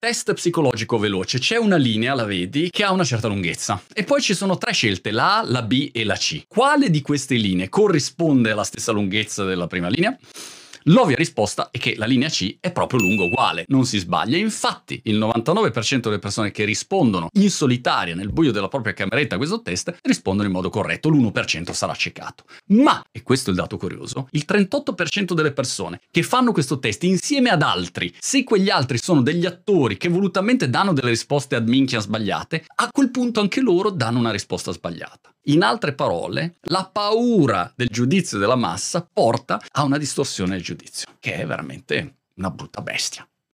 Test psicologico veloce. C'è una linea, la vedi, che ha una certa lunghezza. E poi ci sono tre scelte, la A, la B e la C. Quale di queste linee corrisponde alla stessa lunghezza della prima linea? L'ovvia risposta è che la linea C è proprio lunga uguale, non si sbaglia. Infatti, il 99% delle persone che rispondono in solitaria nel buio della propria cameretta a questo test rispondono in modo corretto, l'1% sarà ciecato. Ma, e questo è il dato curioso, il 38% delle persone che fanno questo test insieme ad altri, se quegli altri sono degli attori che volutamente danno delle risposte ad minchia sbagliate, a quel punto anche loro danno una risposta sbagliata. In altre parole, la paura del giudizio della massa porta a una distorsione del giudizio, che è veramente una brutta bestia.